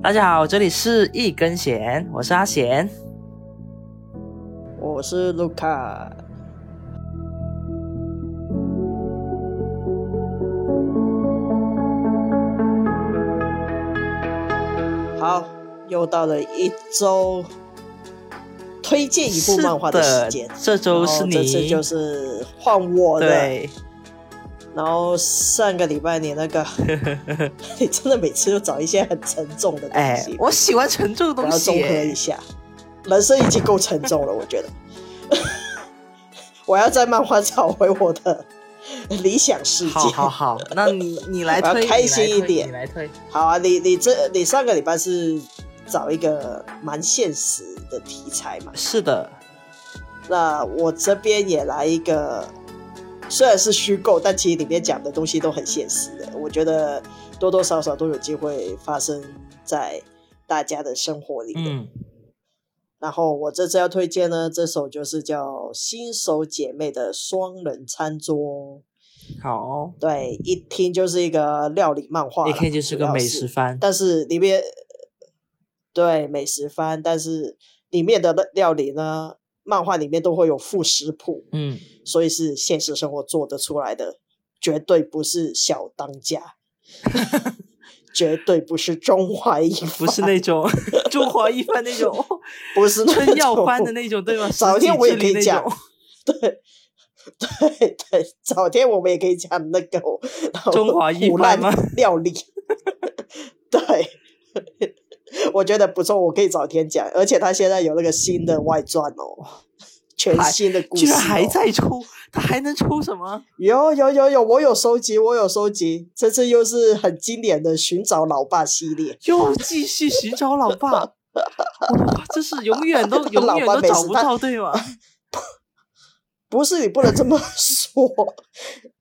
大家好，这里是一根弦，我是阿贤。我是卢卡。好，又到了一周推荐一部漫画的时间。这周是你，这次就是换我的。对。然后上个礼拜你那个，你真的每次都找一些很沉重的东西。哎，我喜欢沉重的东西。综合一下，人生已经够沉重了，我觉得。我要在漫画找回我的理想世界。好好好，那你你来推，开心一点。你来推。好啊，你你这你上个礼拜是找一个蛮现实的题材嘛？是的。那我这边也来一个。虽然是虚构，但其实里面讲的东西都很现实的。我觉得多多少少都有机会发生在大家的生活里。嗯。然后我这次要推荐呢，这首就是叫《新手姐妹的双人餐桌》。好。对，一听就是一个料理漫画，一听就是个美食番。但是里面对美食番，但是里面的料理呢？漫画里面都会有副食谱，嗯，所以是现实生活做得出来的，绝对不是小当家，绝对不是中华一番，不是那种 中华一番那种，不是春药番的那种，对吗？早天我也可以讲，对对对，早天我们也可以讲那个中华一番吗？料理，对。我觉得不错，我可以找天讲，而且他现在有那个新的外传哦，全新的故事，居然还在出，他还能出什么？有有有有，我有收集，我有收集，这次又是很经典的寻找老爸系列，又继续寻找老爸，哇，这是永远都 永远都找不到，对吗？不是你不能这么说。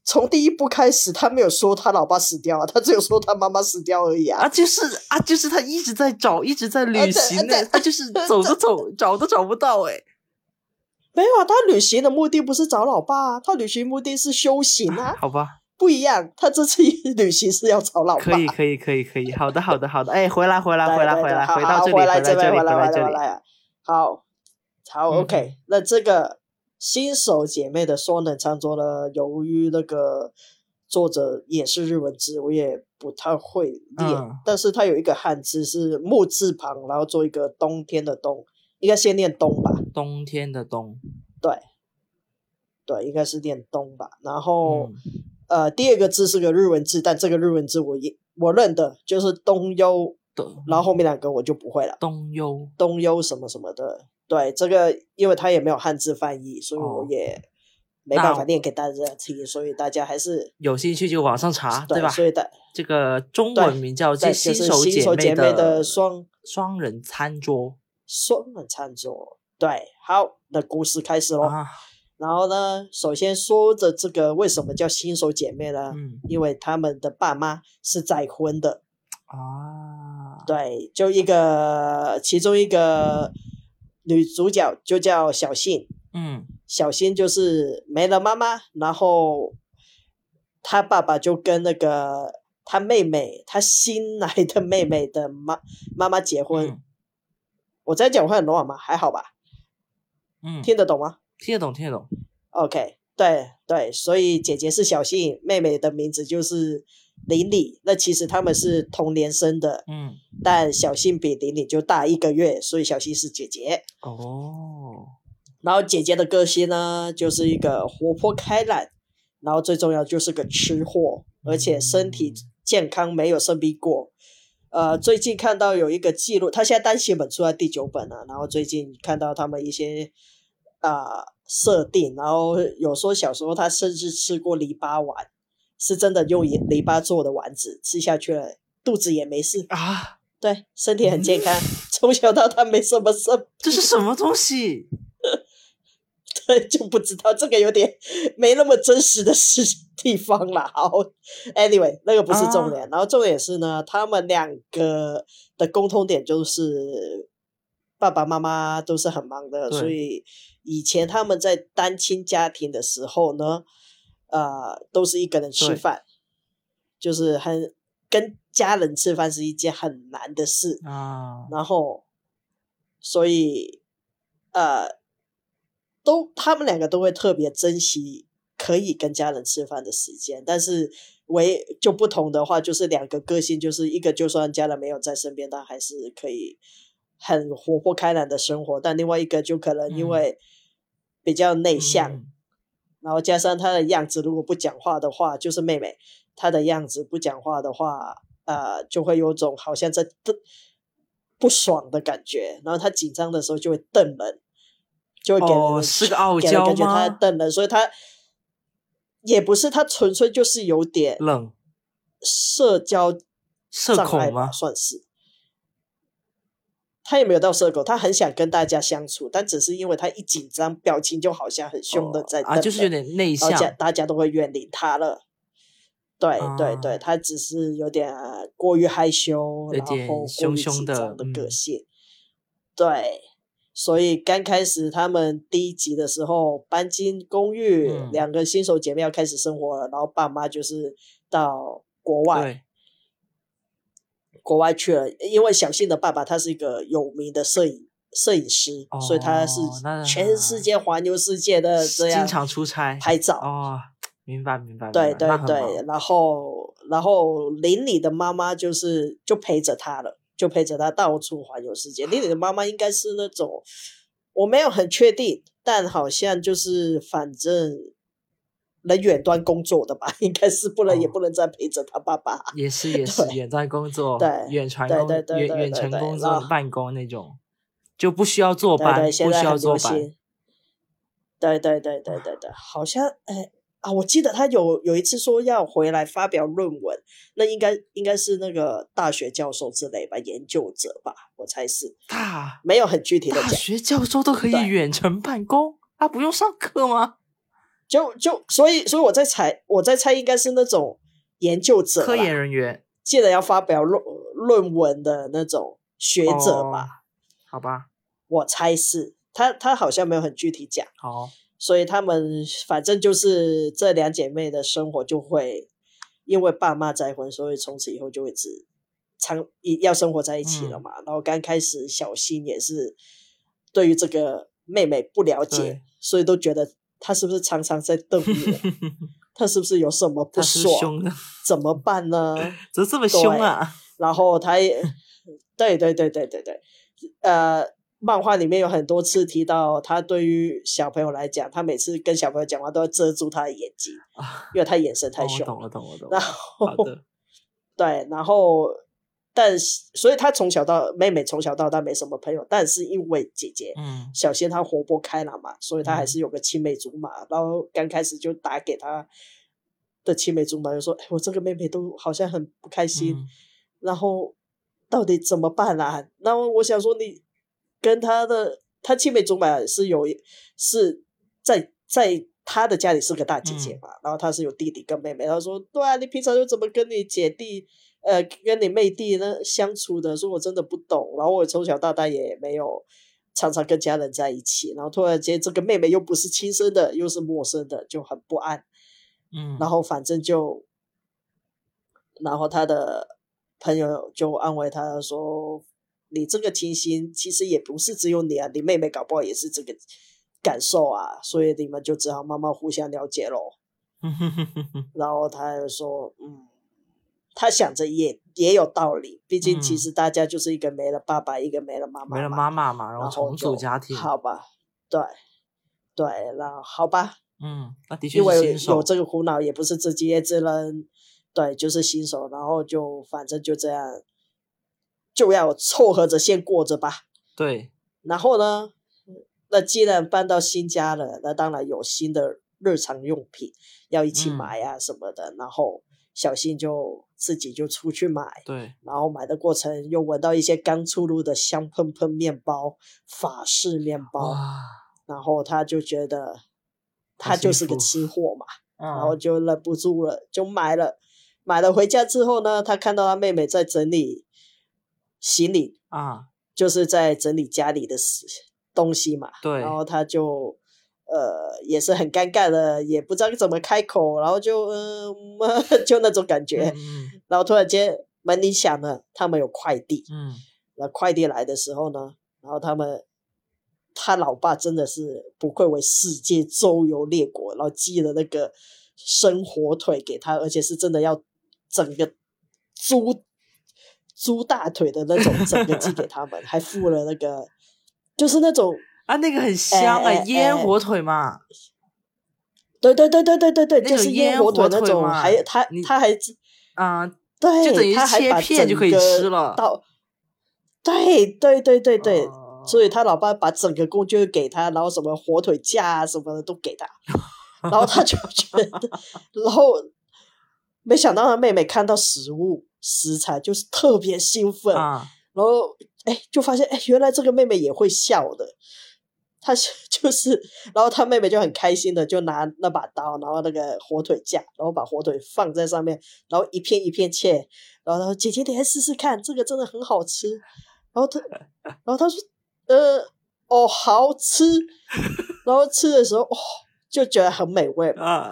从第一部开始，他没有说他老爸死掉啊，他只有说他妈妈死掉而已啊。啊，就是啊，就是他一直在找，一直在旅行呢。他就是 走都走，找都找不到哎。没有啊，他旅行的目的不是找老爸啊，他旅行目的是修行啊。好吧，不一样，他这次旅行是要找老爸。可以，可以，可以，可以。好的，好的，好的。哎，回来，回来，回来，回来，回到这里，回来这里，回来这里。好，好，OK。那这个。新手姐妹的双人餐桌呢？由于那个作者也是日文字，我也不太会念，但是它有一个汉字是木字旁，然后做一个冬天的冬，应该先念冬吧？冬天的冬，对，对，应该是念冬吧。然后呃，第二个字是个日文字，但这个日文字我也我认得，就是东优的，然后后面两个我就不会了。东优，东优什么什么的。对这个，因为他也没有汉字翻译，所以我也没办法念给大家听，所以大家还是有兴趣就网上查，对吧？所以的这个中文名叫《新手姐妹的双双人餐桌》，双人餐桌。对，好，那故事开始喽。然后呢，首先说的这个为什么叫新手姐妹呢？嗯，因为他们的爸妈是再婚的啊。对，就一个其中一个。女主角就叫小信，嗯，小新就是没了妈妈，然后他爸爸就跟那个他妹妹，他新来的妹妹的妈妈妈结婚。我在讲会很乱吗？还好吧，嗯，听得懂吗？听得懂，听得懂。OK，对对，所以姐姐是小信，妹妹的名字就是林里。那其实他们是同年生的，嗯。但小新比玲玲就大一个月，所以小新是姐姐哦。然后姐姐的个性呢，就是一个活泼开朗，然后最重要就是个吃货，而且身体健康，没有生病过。呃，最近看到有一个记录，他现在单行本出来第九本了，然后最近看到他们一些啊设定，然后有说小时候他甚至吃过篱笆丸，是真的用篱笆做的丸子，吃下去了肚子也没事啊。对，身体很健康，从小到大没什么事。这是什么东西？对，就不知道这个有点没那么真实的事 地方了。好，Anyway，那个不是重点。然后重点是呢，他们两个的共通点就是爸爸妈妈都是很忙的，所以以前他们在单亲家庭的时候呢，呃，都是一个人吃饭，就是很跟。家人吃饭是一件很难的事啊。然后，所以呃，都他们两个都会特别珍惜可以跟家人吃饭的时间，但是唯就不同的话，就是两个个性，就是一个就算家人没有在身边，但还是可以很活泼开朗的生活，但另外一个就可能因为比较内向。然后加上她的样子，如果不讲话的话，就是妹妹她的样子不讲话的话，呃，就会有种好像在瞪不爽的感觉。然后她紧张的时候就会瞪人，就会给人是个傲娇感觉她在瞪人，所以她也不是她纯粹就是有点冷，社交社恐吗？算是。他也没有到社恐，他很想跟大家相处，但只是因为他一紧张，表情就好像很凶的在啊，就是有点内向，大家都会远离他了。对对对，他只是有点过于害羞，然后凶凶的的个性。对，所以刚开始他们第一集的时候搬进公寓，两个新手姐妹要开始生活了，然后爸妈就是到国外。国外去了，因为小信的爸爸他是一个有名的摄影摄影师，所以他是全世界环游世界的这样经常出差拍照。哦，明白明白。对对对，然后然后邻里的妈妈就是就陪着他了，就陪着他到处环游世界。邻里的妈妈应该是那种我没有很确定，但好像就是反正。能远端工作的吧，应该是不能，也不能再陪着他爸爸。也是 也是远端工作，对远传工、远远程工作、办公那种，就不需要坐班，不需要坐班。对对对对对对，好像哎啊，我记得他有有一次说要回来发表论文，那应该应该是那个大学教授之类吧，研究者吧，我猜是。大没有很具体的大学教授都可以远程办公，他不用上课吗？就就所以所以我在猜我在猜应该是那种研究者科研人员，记得要发表论论文的那种学者吧？好吧，我猜是他他好像没有很具体讲。好，所以他们反正就是这两姐妹的生活就会因为爸妈再婚，所以从此以后就会只长要生活在一起了嘛。然后刚开始小新也是对于这个妹妹不了解，所以都觉得。他是不是常常在瞪我？他是不是有什么不爽？怎么办呢？怎么这么凶啊？然后他也，对对对对对对，呃，漫画里面有很多次提到，他对于小朋友来讲，他每次跟小朋友讲话都要遮住他的眼睛，因为他眼神太凶。懂了懂了懂了。然后，对，然后。但是，所以他从小到妹妹从小到大没什么朋友，但是因为姐姐，嗯，小仙她活泼开朗嘛，所以她还是有个青梅竹马。然后刚开始就打给她的青梅竹马，就说：“哎，我这个妹妹都好像很不开心，然后到底怎么办啊？”然后我想说，你跟她的她青梅竹马是有是在在她的家里是个大姐姐嘛，然后她是有弟弟跟妹妹。她说：“对啊，你平常又怎么跟你姐弟？”呃，跟你妹弟呢相处的，说我真的不懂。然后我从小到大也没有常常跟家人在一起，然后突然间这个妹妹又不是亲生的，又是陌生的，就很不安。嗯，然后反正就，然后他的朋友就安慰他说：“你这个情形其实也不是只有你啊，你妹妹搞不好也是这个感受啊，所以你们就只好慢慢互相了解喽。”然后他又说：“嗯。”他想着也也有道理，毕竟其实大家就是一个没了爸爸，一个没了妈妈，没了妈妈嘛，然后重组家庭，好吧，对，对，那好吧，嗯，那的确因为有这个苦恼，也不是自己也只能，对，就是新手，然后就反正就这样，就要凑合着先过着吧，对，然后呢，那既然搬到新家了，那当然有新的日常用品要一起买啊什么的，然后。小新就自己就出去买，对，然后买的过程又闻到一些刚出炉的香喷喷面包，法式面包，然后他就觉得他就是个吃货嘛，然后就忍不住了，就买了。买了回家之后呢，他看到他妹妹在整理行李啊，就是在整理家里的东西嘛，对，然后他就。呃，也是很尴尬的，也不知道怎么开口，然后就嗯，就那种感觉。然后突然间，门铃响了，他们有快递，嗯，那快递来的时候呢，然后他们他老爸真的是不愧为世界周游列国，然后寄了那个生火腿给他，而且是真的要整个猪猪大腿的那种，整个寄给他们，还付了那个就是那种啊，那个很香啊，烟火腿嘛。对对对对对对对，就是烟火腿那种，还他他还啊，对，他还把整个到，对对对对对，所以他老爸把整个工具给他，然后什么火腿架啊什么的都给他，然后他就觉得，然后没想到他妹妹看到食物食材就是特别兴奋，然后哎就发现哎原来这个妹妹也会笑的。他 就是，然后他妹妹就很开心的就拿那把刀，然后那个火腿架，然后把火腿放在上面，然后一片一片切，然后他说：“姐姐，你来试试看，这个真的很好吃。”然后他，然后他说：“呃，哦，好吃。”然后吃的时候，哦，就觉得很美味啊，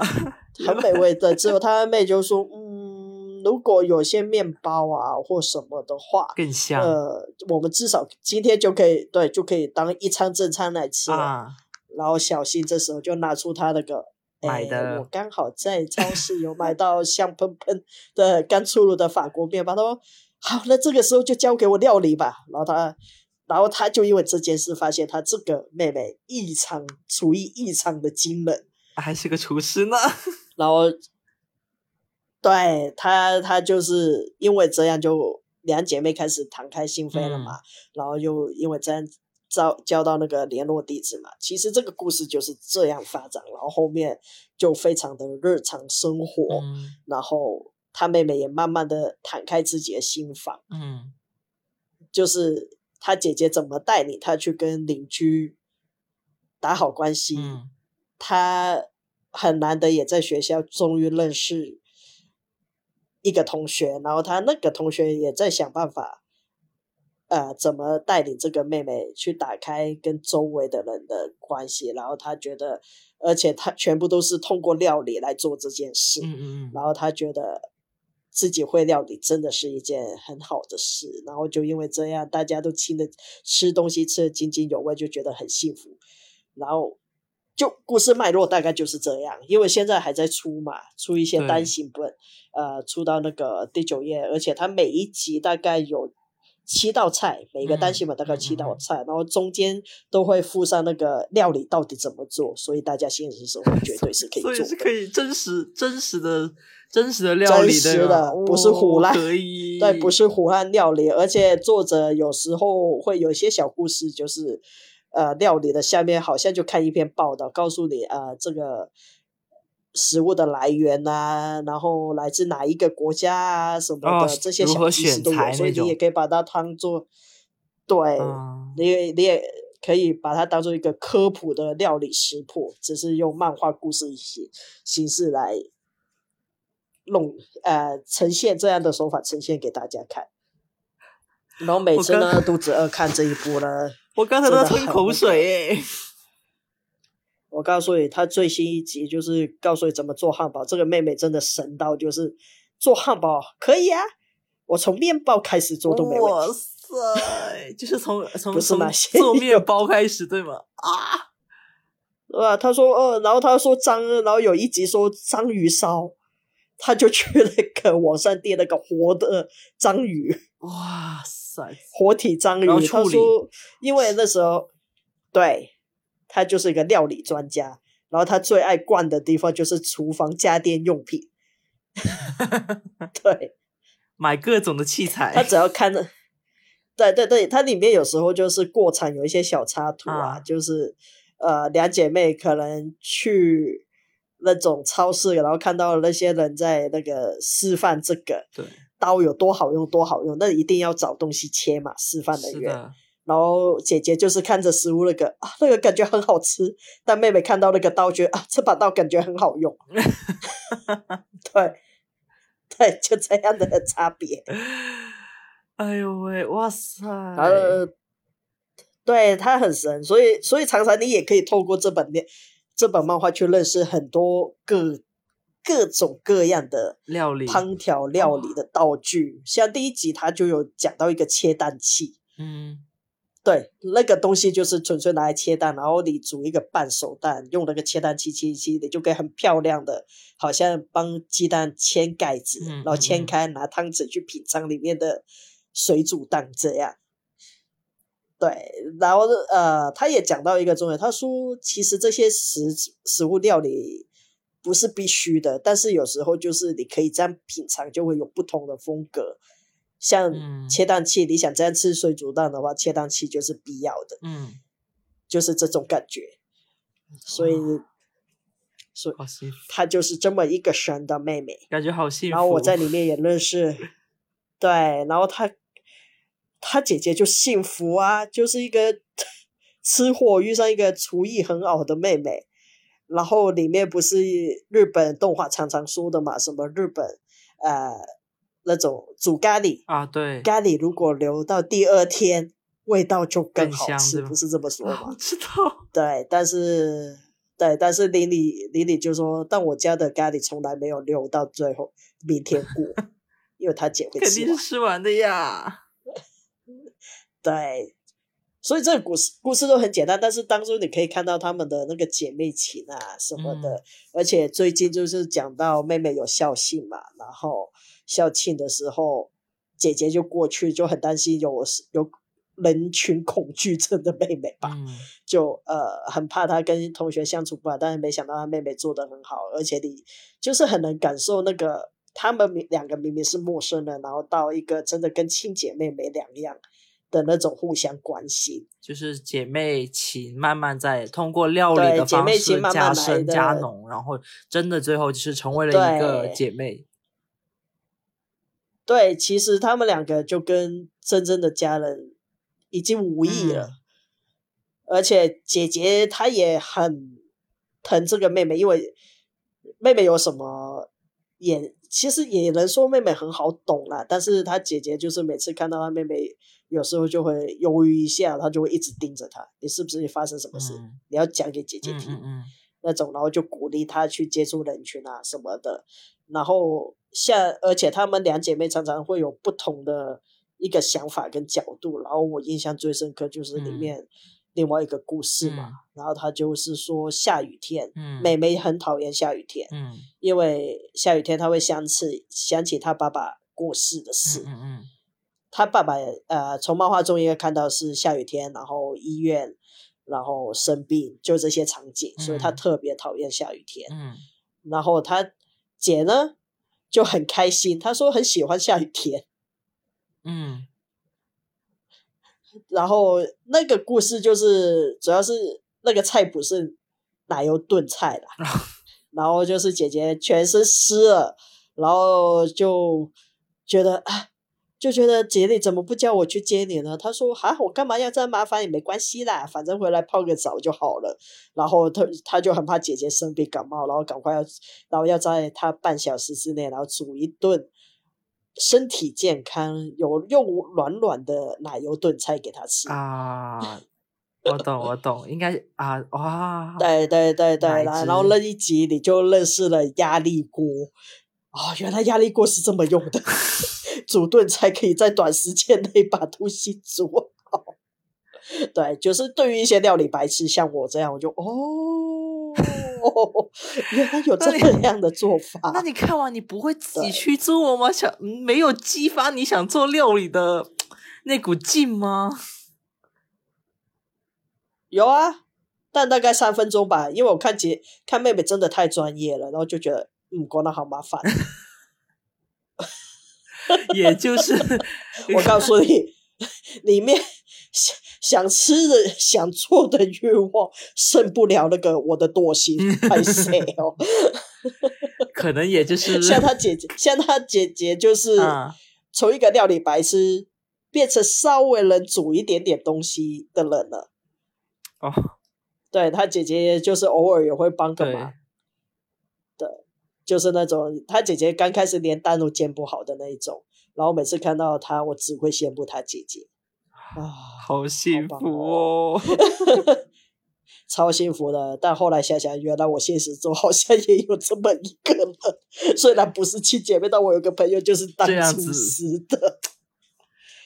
很美味的。之后他妹就说：“嗯。”如果有些面包啊或什么的话，更香。呃，我们至少今天就可以对，就可以当一餐正餐来吃了。然后小新这时候就拿出他那个买的，我刚好在超市有买到香喷喷的刚出炉的法国面包。他说：“好，那这个时候就交给我料理吧。”然后他，然后他就因为这件事发现他这个妹妹异常厨艺异常的惊人，还是个厨师呢。然后。对他，他就是因为这样，就两姐妹开始敞开心扉了嘛。然后又因为这样交交到那个联络地址嘛。其实这个故事就是这样发展，然后后面就非常的日常生活。然后他妹妹也慢慢的敞开自己的心房。嗯，就是他姐姐怎么带领他去跟邻居打好关系。嗯，他很难得也在学校终于认识。一个同学，然后他那个同学也在想办法，呃，怎么带领这个妹妹去打开跟周围的人的关系。然后他觉得，而且他全部都是通过料理来做这件事。嗯嗯然后他觉得自己会料理，真的是一件很好的事。然后就因为这样，大家都亲的吃东西吃的津津有味，就觉得很幸福。然后。就故事脉络大概就是这样，因为现在还在出嘛，出一些单行本，呃，出到那个第九页，而且它每一集大概有七道菜，每个单行本大概七道菜，然后中间都会附上那个料理到底怎么做，所以大家现实生活绝对是可以做，是可以真实真实的真实的料理的，不是胡乱，对，不是胡乱料理，而且作者有时候会有一些小故事，就是。呃，料理的下面好像就看一篇报道，告诉你呃这个食物的来源呐，然后来自哪一个国家啊什么的这些小知识都有，所以你也可以把它当做，对，你也你也可以把它当做一个科普的料理食谱，只是用漫画故事形形式来弄呃呈现这样的手法呈现给大家看，然后每次呢肚子饿看这一部呢。我刚才都在吞口水诶！我告诉你，他最新一集就是告诉你怎么做汉堡。这个妹妹真的神到，就是做汉堡可以啊！我从面包开始做都没问题。哇塞！就是从 从从做面包开始对吗？啊！对吧，他说呃，然后他说章，然后有一集说章鱼烧，他就去那个网上订那个活的章鱼。哇塞！活体章鱼，他说，因为那时候，对他就是一个料理专家，然后他最爱逛的地方就是厨房家电用品，对，买各种的器材。他只要看着，对对对，它里面有时候就是过场有一些小插图啊，就是呃两姐妹可能去那种超市，然后看到那些人在那个示范这个，对。刀有多好用，多好用，那一定要找东西切嘛，示范人员。然后姐姐就是看着食物那个啊，那个感觉很好吃，但妹妹看到那个刀，觉得啊，这把刀感觉很好用。对，对，就这样的差别。哎呦喂，哇塞！呃，对他很神，所以所以常常你也可以透过这本这本漫画去认识很多各各种各样的料理。烹调料理的道具，像第一集他就有讲到一个切蛋器，嗯，对，那个东西就是纯粹拿来切蛋，然后你煮一个半熟蛋，用那个切蛋器切一切，你就可以很漂亮的，好像帮鸡蛋掀盖子，嗯然后掀开拿汤匙去品尝里面的水煮蛋这样。对，然后呃，他也讲到一个重点，他说其实这些食食物料理不是必须的，但是有时候就是你可以这样品尝，就会有不同的风格。像嗯切蛋器，你想这样吃水煮蛋的话，切蛋器就是必要的，嗯，就是这种感觉。所以，所以她就是这么一个神的妹妹。感觉好幸福。然后我在里面也认识，对，然后她她姐姐就幸福啊，就是一个 吃货遇上一个厨艺很好的妹妹。然后里面不是日本动画常常说的嘛，什么日本呃那种煮咖喱，啊，对，咖喱如果留到第二天，味道就更更好吃，不是这么 说啊我吗？知道，对，但是对，但是李李李李就说，但我家的咖喱从来没有留到最后明天过，因为他姐会肯。定是吃完的呀。对，所以这个故事故事都很简单，但是当中你可以看到他们的那个姐妹情啊什么的，嗯。而且最近就是讲到妹妹有校庆嘛，然后校庆的时候，姐姐就过去就很担心有有人群恐惧症的妹妹吧，嗯，就呃很怕她跟同学相处不好，但是没想到她妹妹做的很好，而且你就是很能感受那个他们明两个明明是陌生人，然后到一个真的跟亲姐妹没两样的那种互相关心。就是姐妹情慢慢在通过料理的方姐妹情式加慢慢来深加的浓，然后真的最后就是成为了一个姐妹。对，其实他们两个就跟真正的家人已经无异了，嗯而且姐姐她也很疼这个妹妹，因为妹妹有什么也其实也能说妹妹很好懂啦，但是她姐姐就是每次看到她妹妹，有时候就会犹豫一下，她就会一直盯着她，你是不是发生什么事？嗯你要讲给姐姐嗯听。嗯嗯，那种，然后就鼓励她去接触人群啊什么的。然后像，而且她们两姐妹常常会有不同的一个想法跟角度。然后我印象最深刻就是里嗯面另外一个故事嘛，嗯然后她就是说下雨天，嗯妹妹很讨厌下雨天，嗯因为下雨天她会想起想起她爸爸过世的事。嗯嗯他爸爸呃，从漫画中应该看到是下雨天，然后医院，然后生病，就这些场景，所以他嗯特别讨厌下雨天。嗯然后他姐呢就很开心，她说很喜欢下雨天。嗯然后那个故事就是主要是那个菜谱是奶油炖菜啦，然后就是姐姐全身湿了，然后就觉得啊，就觉得姐你怎么不叫我去接你呢？他说啊，我干嘛要这样麻烦也？没关系啦，反正回来泡个澡就好了。然后他他就很怕姐姐生病感冒，然后赶快要，然后要在他半小时之内，然后煮一顿身体健康、有用软软的奶油炖菜给他吃。啊，我懂我懂，应该啊哇，对对对对，然后那一集你就认识了压力锅。哦，原来压力锅是这么用的，煮炖才可以在短时间内把东西煮好。对，就是对于一些料理白痴像我这样，我就哦，原来有这那样的做法。那你看完你不会自己去做吗？想没有激发你想做料理的那股劲吗？有啊，但大概三分钟吧，因为我看姐看妹妹真的太专业了，然后就觉得嗯，果然好麻烦。也就是 我告诉你，里面想想吃的、想做的欲望胜不了那个我的惰性，太谁哦。可能也就是像他姐姐，像他姐姐就是啊从一个料理白痴变成稍微能煮一点点东西的人了。哦，对他姐姐就是偶尔也会帮个，忙，就是那种他姐姐刚开始连蛋都煎不好的那一种，然后每次看到他，我只会羡慕他姐姐啊。好幸棒福哦。超幸福的。但后来想想，原来我现实中好像也有这么一个人，虽然不是亲姐妹，但我有个朋友就是当厨师的。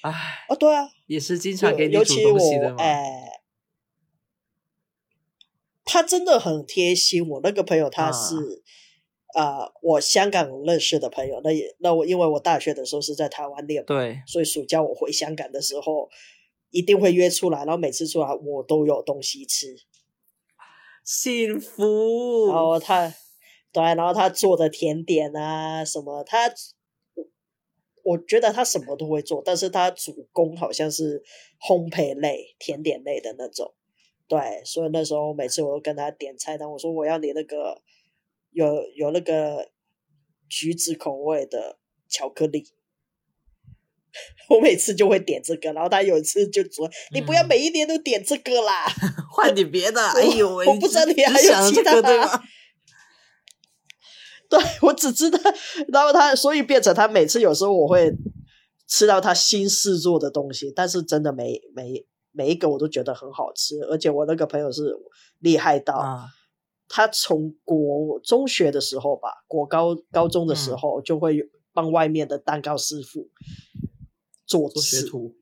唉，啊，对啊，也是经常给你煮东西的哎，他真的很贴心。我那个朋友他是。啊，我香港认识的朋友，那也那我因为我大学的时候是在台湾念，对，所以暑假我回香港的时候一定会约出来，然后每次出来我都有东西吃，幸福。然后他，对，然后他做的甜点啊什么，他，我觉得他什么都会做，但是他主攻好像是烘焙类、甜点类的那种，对，所以那时候每次我都跟他点菜单，我说我要你那个。有有那个橘子口味的巧克力，我每次就会点这个，然后他有一次就说：“你不要每一年都点这个啦，换点别的。”哎呦喂，我不知道你还有其他的。对，我只知道，然后他所以变成他每次有时候我会吃到他新试做的东西，但是真的每每每一个我都觉得很好吃，而且我那个朋友是厉害到。他从国中学的时候吧，国高高中的时候就会帮外面的蛋糕师傅做学徒，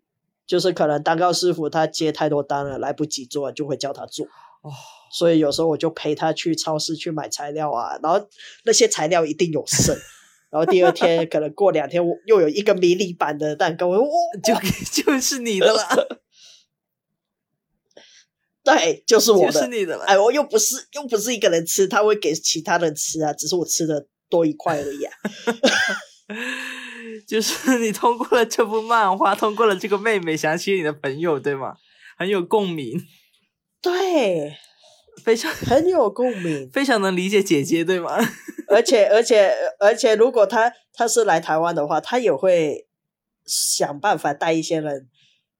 就是可能蛋糕师傅他接太多单了，来不及做，就会叫他做。哦，所以有时候我就陪他去超市去买材料啊，然后那些材料一定有剩，然后第二天可能过两天我又有一个迷你版的蛋糕，哇，就就是你的了。对，就是我的，你的哎，我又不是又不是一个人吃，他会给其他人吃啊，只是我吃的多一块而已啊。就是你通过了这部漫画，通过了这个妹妹，想起你的朋友，对吗？很有共鸣。对，非常很有共鸣，非常能理解姐姐，对吗？而且而且而且，如果他他是来台湾的话，他也会想办法带一些人。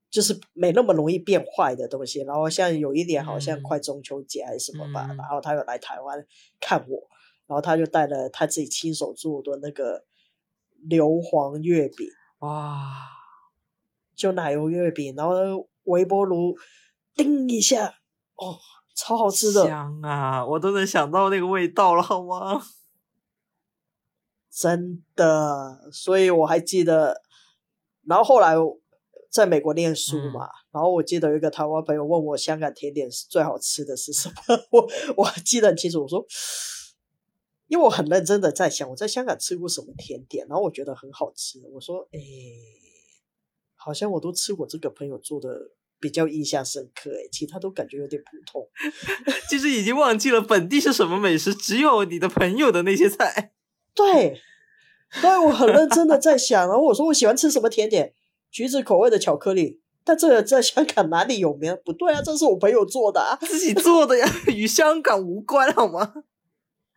就是没那么容易变坏的东西，然后像有一点好像快中秋节还是什么吧，然后他又来台湾看我，然后他就带了他自己亲手做的那个硫磺月饼，哇，就奶油月饼，然后微波炉叮一下，哦，超好吃的，香啊，我都能想到那个味道了，好吗？真的，所以我还记得，然后后来。在美国念书嘛，然后我记得有一个台湾朋友问我香港甜点是最好吃的是什么，我我记得很清楚，我说，因为我很认真的在想我在香港吃过什么甜点，然后我觉得很好吃，我说，哎，好像我都吃过这个朋友做的比较印象深刻，哎，其他都感觉有点普通，其 实已经忘记了本地是什么美食，只有你的朋友的那些菜，对，对我很认真的在想，然后我说我喜欢吃什么甜点。橘子口味的巧克力，但这个在香港哪里有名？不对啊，这是我朋友做的，啊，自己做的呀，与香港无关好吗？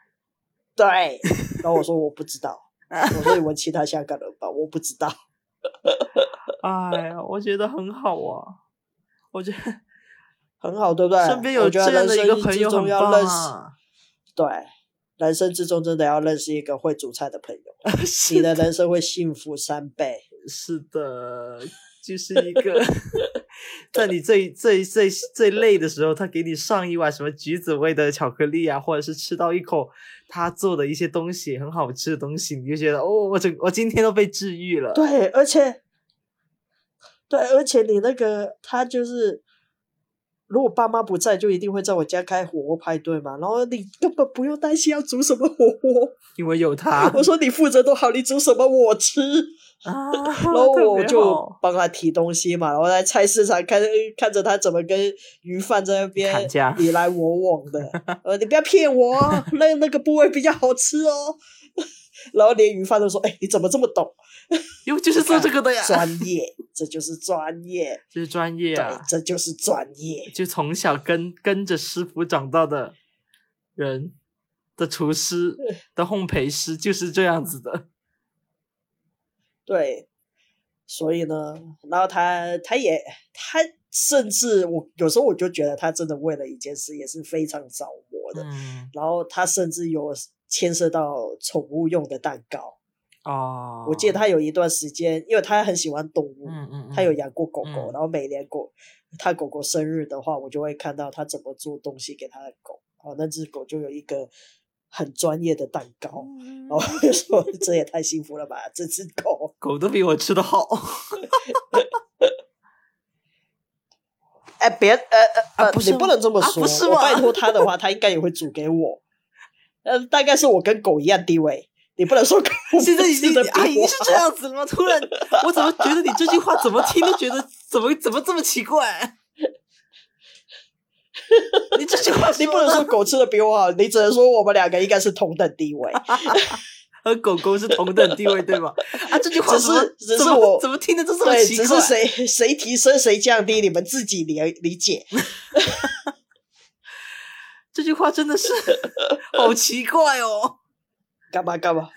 对，然后我说我不知道，我说你问其他香港人吧，我不知道。哎呀，我觉得很好啊，我觉得很好，对不对？身边有这样的一个朋友很棒啊。对，人生之中真的要认识一个会煮菜的朋友，你的人生会幸福三倍。是的，就是一个 在你最最最最累的时候，他给你上一碗什么橘子味的巧克力啊，或者是吃到一口他做的一些东西很好吃的东西，你就觉得哦，我整我今天都被治愈了。对，而且对，而且你那个他就是。如果爸妈不在，就一定会在我家开火锅派对嘛。然后你根本不用担心要煮什么火锅，因为有他。我说你负责都好，你煮什么我吃啊。然后我就帮他提东西嘛。然后在菜市场看看着他怎么跟鱼贩在那边你来我往的。呃，你不要骗我，那那个部位比较好吃哦。然后连鱼贩都说：“哎，你怎么这么懂？因为就是做这个的呀，专业，这就是专业，这是专业啊，这就是专业。就从小跟跟着师傅长大的人的厨师 的烘焙师就是这样子的。对，所以呢，然后他他也他甚至我有时候我就觉得他真的为了一件事也是非常着魔的。然后他甚至有。牵涉到宠物用的蛋糕哦，我记得他有一段时间，因为他很喜欢动物，嗯嗯，他有养过狗狗，嗯然后每年狗他狗狗生日的话，我就会看到他怎么做东西给他的狗。哦，那只狗就有一个很专业的蛋糕，嗯然后我就说这也太幸福了吧，这只狗。狗都比我吃的好。哎，别呃呃不是你不能这么啊说。不是我拜托他的话，他应该也会煮给我。呃，大概是我跟狗一样地位。你不能说狗现在已经已经是这样子了吗？突然，我怎么觉得你这句话怎么听都觉得 怎么怎么这么奇怪？你这句话你不能说狗吃的比我好，你只能说我们两个应该是同等地位。和狗狗是同等地位，对吗？啊，这句话只是是怎么我怎么听着就这么对，奇怪？只是谁谁提升谁降低，你们自己理理解。这句话真的是好奇怪哦。干嘛干嘛？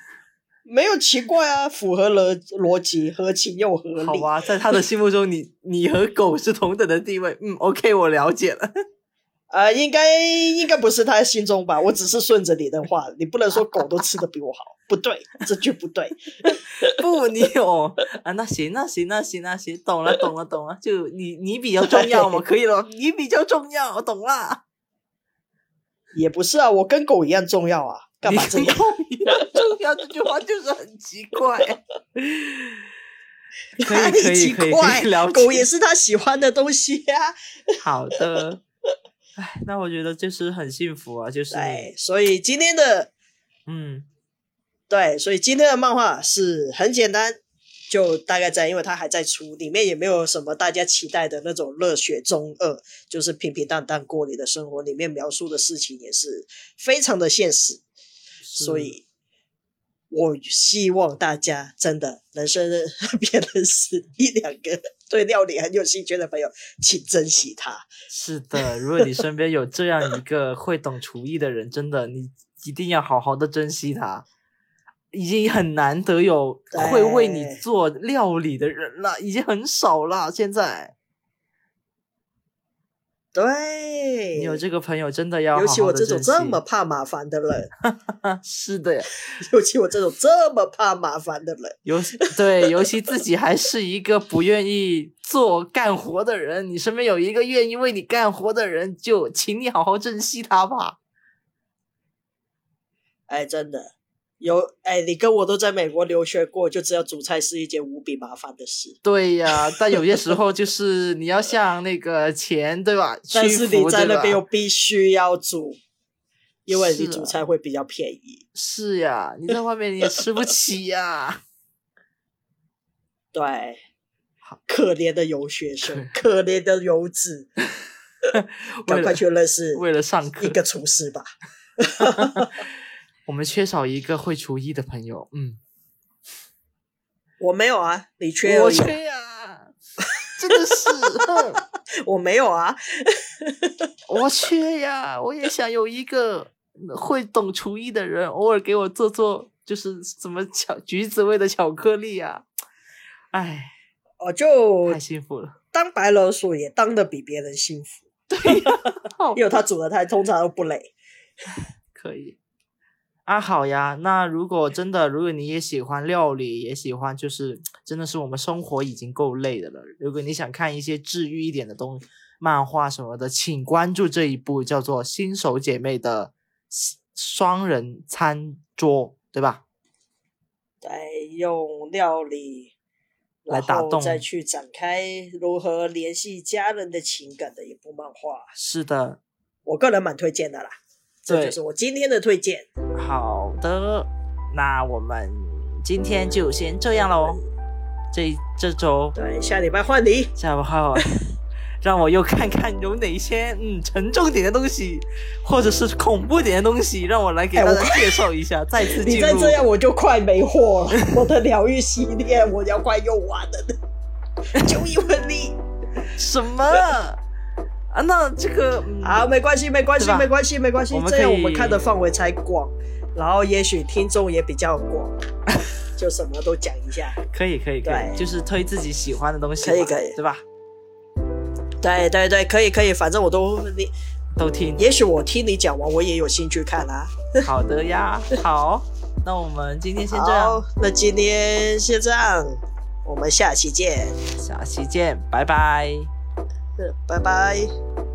没有奇怪啊，符合了逻辑，合情又合理。好吧，在他的心目中，你你和狗是同等的地位。嗯，OK，我了解了。啊、应该应该不是他心中吧？我只是顺着你的话，你不能说狗都吃的比我好，不对，这句不对。不，你有啊？那行，那行，那行，那行，懂了，懂了，懂了。就你你比较重要嘛，可以了，你比较重要，懂了。也不是啊，我跟狗一样重要啊，干嘛这样？重要？这句话就是很奇怪。可以，哪里奇可以，可以，可怪。狗也是他喜欢的东西啊。好的。哎，那我觉得就是很幸福啊，就是哎，所以今天的嗯，对，所以今天的漫画是很简单，就大概在，因为它还在出，里面也没有什么大家期待的那种热血中二，就是平平淡淡过你的生活。里面描述的事情也是非常的现实，所以我希望大家真的人生别认识一两个对料理很有兴趣的朋友，请珍惜它。是的，如果你身边有这样一个会懂厨艺的人，真的你一定要好好的珍惜他。已经很难得有会为你做料理的人了，已经很少了。现在对，你有这个朋友，真的要尤其我这种这么怕麻烦的人，是的呀，尤其我这种这么怕麻烦的人，尤对，尤其自己还是一个不愿意做干活的人，你身边有一个愿意为你干活的人，就请你好好珍惜他吧。哎，真的有哎，你跟我都在美国留学过，就知道煮菜是一件无比麻烦的事。对呀，但有些时候就是你要向那个钱，对吧？但是你在那边又必须要煮，因为你煮菜会比较便宜。是呀，你在外面你也吃不起呀。对，可怜的游学生，可怜的游子，赶快去认识为了上课一，个厨师吧。我们缺少一个会厨艺的朋友。嗯，我没有啊，你缺我缺呀，真的是，我没有啊。我缺呀，我也想有一个会懂厨艺的人，偶尔给我做做，就是什么巧橘子味的巧克力呀。哎，我，就太幸福了。当白老鼠也当的比别人幸福，好 因为他煮的菜通常都不累。可以啊，好呀。那如果真的，如果你也喜欢料理，也喜欢，就是真的是我们生活已经够累的了。如果你想看一些治愈一点的东漫画什么的，请关注这一部叫做《新手姐妹的双人餐桌》，对吧？对，用料理来打动再去展开如何联系家人的情感的一部漫画，是的，我个人蛮推荐的啦。这就是我今天的推荐。好的，那我们今天就先这样喽。这这周对，下礼拜换你。下不好，让我又看看有哪些嗯沉重点的东西，或者是恐怖点的东西，让我来给大家介绍一下。再次你再这样，我就快没货了。我的疗愈系列我要快用完了呢，就因为你。什么啊？那这个、嗯、好，没关系，没关系没关系，没关系这样我们看的范围才广，然后也许听众也比较广，就什么都讲一下。可以可以可以，就是推自己喜欢的东西，可以可以对吧？对对对，可以可以，反正我都你，都听。也许我听你讲完，我也有兴趣看啊。好的呀，好，那我们今天先这样。那今天先这样，我们下期见。下期见，拜拜。拜拜。